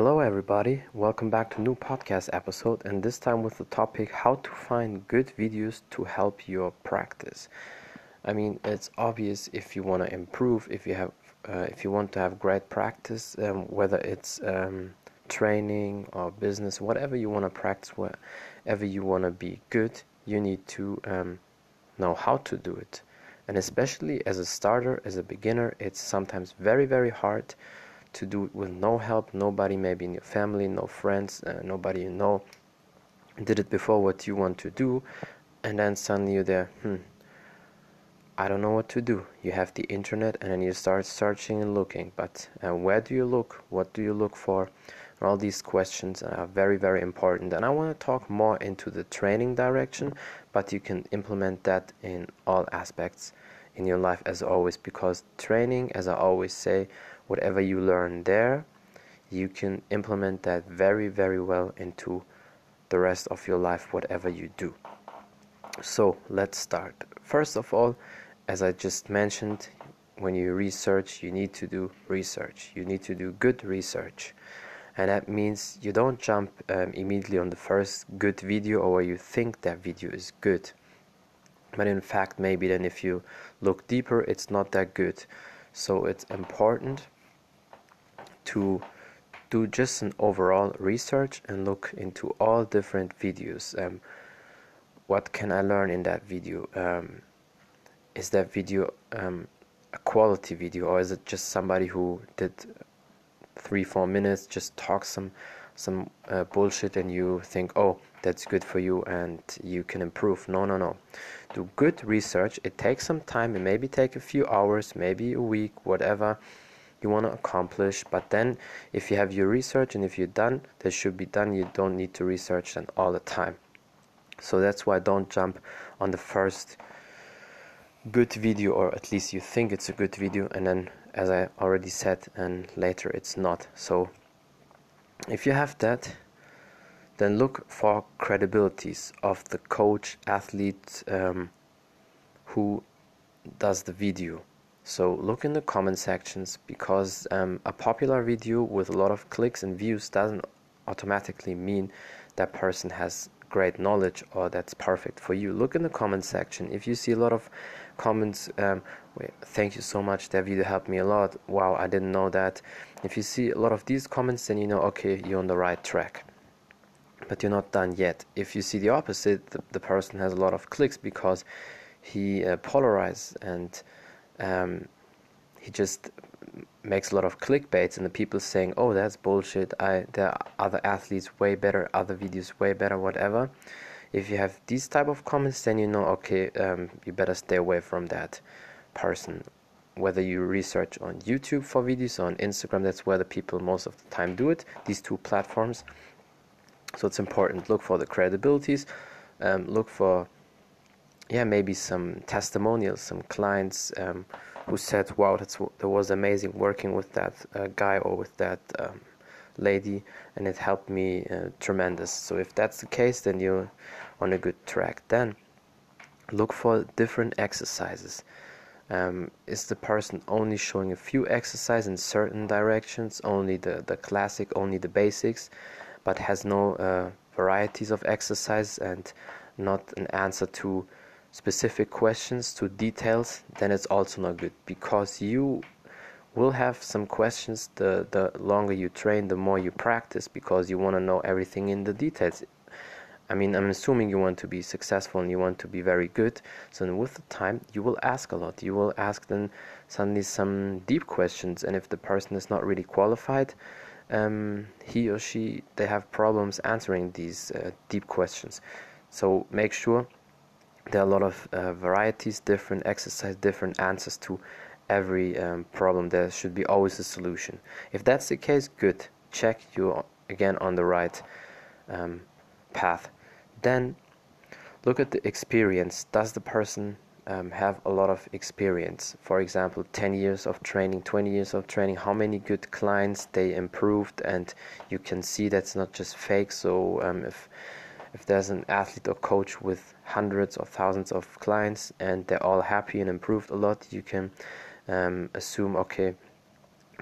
Hello, everybody. Welcome back to new podcast episode, and this time with the topic how to find good videos to help your practice. I mean, it's obvious if you want to improve, if you have, uh, if you want to have great practice, um, whether it's um, training or business, whatever you want to practice, wherever you want to be good, you need to um, know how to do it. And especially as a starter, as a beginner, it's sometimes very, very hard to do it with no help, nobody maybe in your family, no friends, uh, nobody you know did it before what you want to do, and then suddenly you're there, hmm, I don't know what to do. You have the internet, and then you start searching and looking, but uh, where do you look? What do you look for? All these questions are very, very important. And I want to talk more into the training direction, but you can implement that in all aspects in your life as always, because training, as I always say, whatever you learn there, you can implement that very, very well into the rest of your life, whatever you do. So let's start. First of all, as I just mentioned, when you research, you need to do research. You need to do good research. And that means you don't jump um, immediately on the first good video or where you think that video is good. But in fact, maybe then if you look deeper, it's not that good. So it's important to do just an overall research and look into all different videos. Um, what can I learn in that video? Um, is that video um, a quality video or is it just somebody who did three four minutes just talk some some uh, bullshit and you think oh that's good for you and you can improve no no no. Do good research. It takes some time. It maybe take a few hours maybe a week whatever you want to accomplish but then if you have your research and if you're done that should be done. You don't need to research them all the time. So that's why don't jump on the first good video or at least you think it's a good video and then as I already said and later it's not. So if you have that then look for credibilities of the coach athlete um, who does the video so look in the comment sections because um, a popular video with a lot of clicks and views doesn't automatically mean that person has great knowledge or that's perfect for you. Look in the comment section. If you see a lot of comments um, thank you so much that video helped me a lot. Wow i didn't know that. If you see a lot of these comments then you know okay you're on the right track. But you're not done yet. If you see the opposite the, the person has a lot of clicks because he uh, polarized and um, he just makes a lot of clickbaits and the people saying oh that's bullshit. I there are other athletes way better other videos way better whatever. If you have these type of comments then you know okay um, you better stay away from that person. Whether you research on youtube for videos or on instagram that's where the people most of the time do it these two platforms. So it's important. Look for the credibilities. Um, look for yeah maybe some testimonials some clients um, who said, "Wow, that's that was amazing working with that uh, guy or with that um, lady, and it helped me uh, tremendous." So if that's the case, then you're on a good track. Then look for different exercises. Um, is the person only showing a few exercises in certain directions, only the, the classic, only the basics, but has no uh, varieties of exercise and not an answer to specific questions to details, then it's also not good because you will have some questions the, the longer you train, the more you practice because you want to know everything in the details. I mean, I'm assuming you want to be successful and you want to be very good. So with the time, you will ask a lot. You will ask then suddenly some deep questions, and if the person is not really qualified, um, he or she they have problems answering these uh, deep questions. So make sure there are a lot of uh, varieties, different exercise, different answers to every um, problem. There should be always a solution. If that's the case, good. Check you again on the right um, path. Then look at the experience. Does the person um, have a lot of experience? For example, 10 years of training, 20 years of training. How many good clients they improved, and you can see that's not just fake. So um, if if there's an athlete or coach with hundreds or thousands of clients and they're all happy and improved a lot, you can um, assume, okay,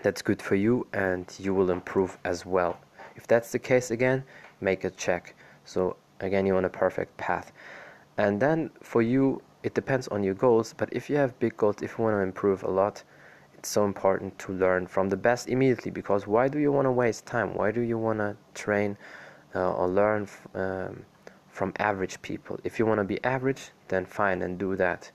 that's good for you and you will improve as well. if that's the case again make a check. So again you're on a perfect path. And then for you it depends on your goals but if you have big goals if you want to improve a lot it's so important to learn from the best immediately because why do you want to waste time? Why do you want to train uh, or learn um, from average people. If you want to be average then fine and do that.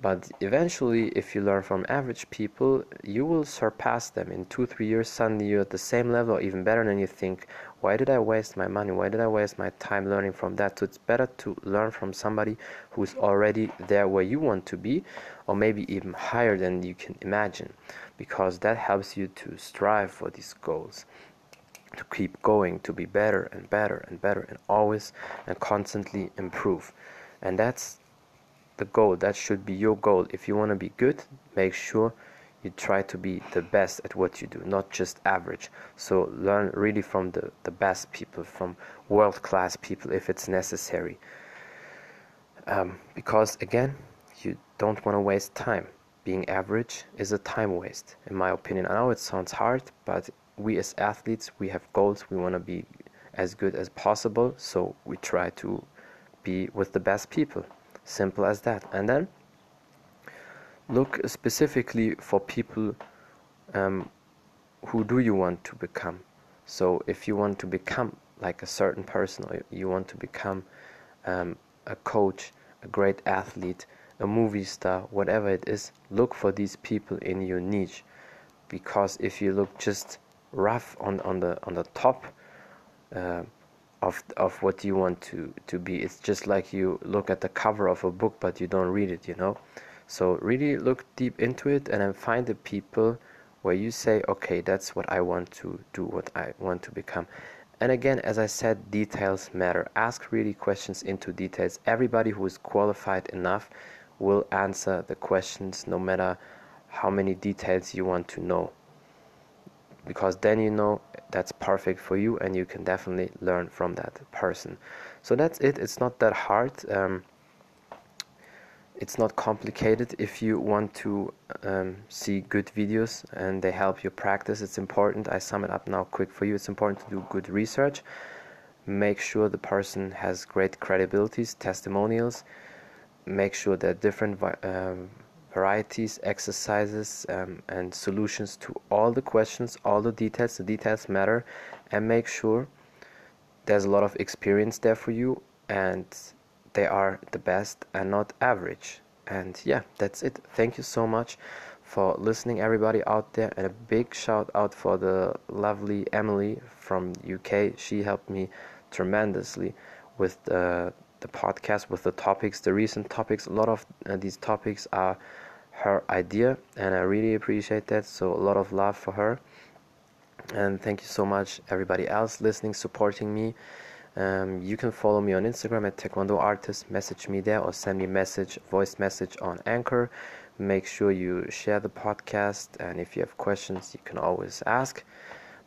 But eventually if you learn from average people you will surpass them in two three years suddenly you're at the same level or even better than you think. Why did i waste my money? Why did i waste my time learning from that? So it's better to learn from somebody who's already there where you want to be or maybe even higher than you can imagine because that helps you to strive for these goals to keep going to be better and better and better and always and constantly improve. And that's the goal. That should be your goal. If you want to be good make sure you try to be the best at what you do not just average. So learn really from the, the best people from world class people if it's necessary. Um, because again you don't want to waste time. Being average is a time waste in my opinion. I know it sounds hard but we as athletes we have goals we want to be as good as possible so we try to be with the best people Simple as that. And then look specifically for people um, who do you want to become. So if you want to become like a certain person, or you want to become um, a coach, a great athlete, a movie star, whatever it is, look for these people in your niche. Because if you look just rough on, on the on the top, uh, of of what you want to to be. It's just like you look at the cover of a book but you don't read it you know? So really look deep into it and then find the people where you say okay that's what i want to do what i want to become. And again as i said details matter. Ask really questions into details. Everybody who is qualified enough will answer the questions no matter how many details you want to know because then you know that's perfect for you and you can definitely learn from that person. So that's it. It's not that hard. Um, it's not complicated. If you want to um, see good videos and they help you practice it's important. I sum it up now quick for you. It's important to do good research. Make sure the person has great credibilities testimonials. Make sure that different um, varieties, exercises, um, and solutions to all the questions, all the details. The details matter, and make sure there's a lot of experience there for you, and they are the best and not average. And yeah, that's it. Thank you so much for listening, everybody out there, and a big shout out for the lovely Emily from UK. She helped me tremendously with the the podcast with the topics, the recent topics. A lot of uh, these topics are her idea, and I really appreciate that. So, a lot of love for her. And thank you so much, everybody else listening, supporting me. Um, you can follow me on Instagram at Taekwondo Artist, message me there, or send me message, voice message on Anchor. Make sure you share the podcast, and if you have questions, you can always ask.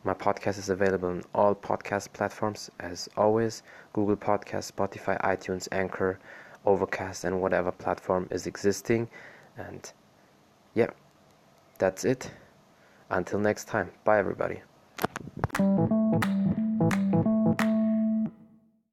My podcast is available on all podcast platforms as always Google Podcast, Spotify, iTunes, Anchor, Overcast, and whatever platform is existing. And yeah, that's it. Until next time. Bye, everybody.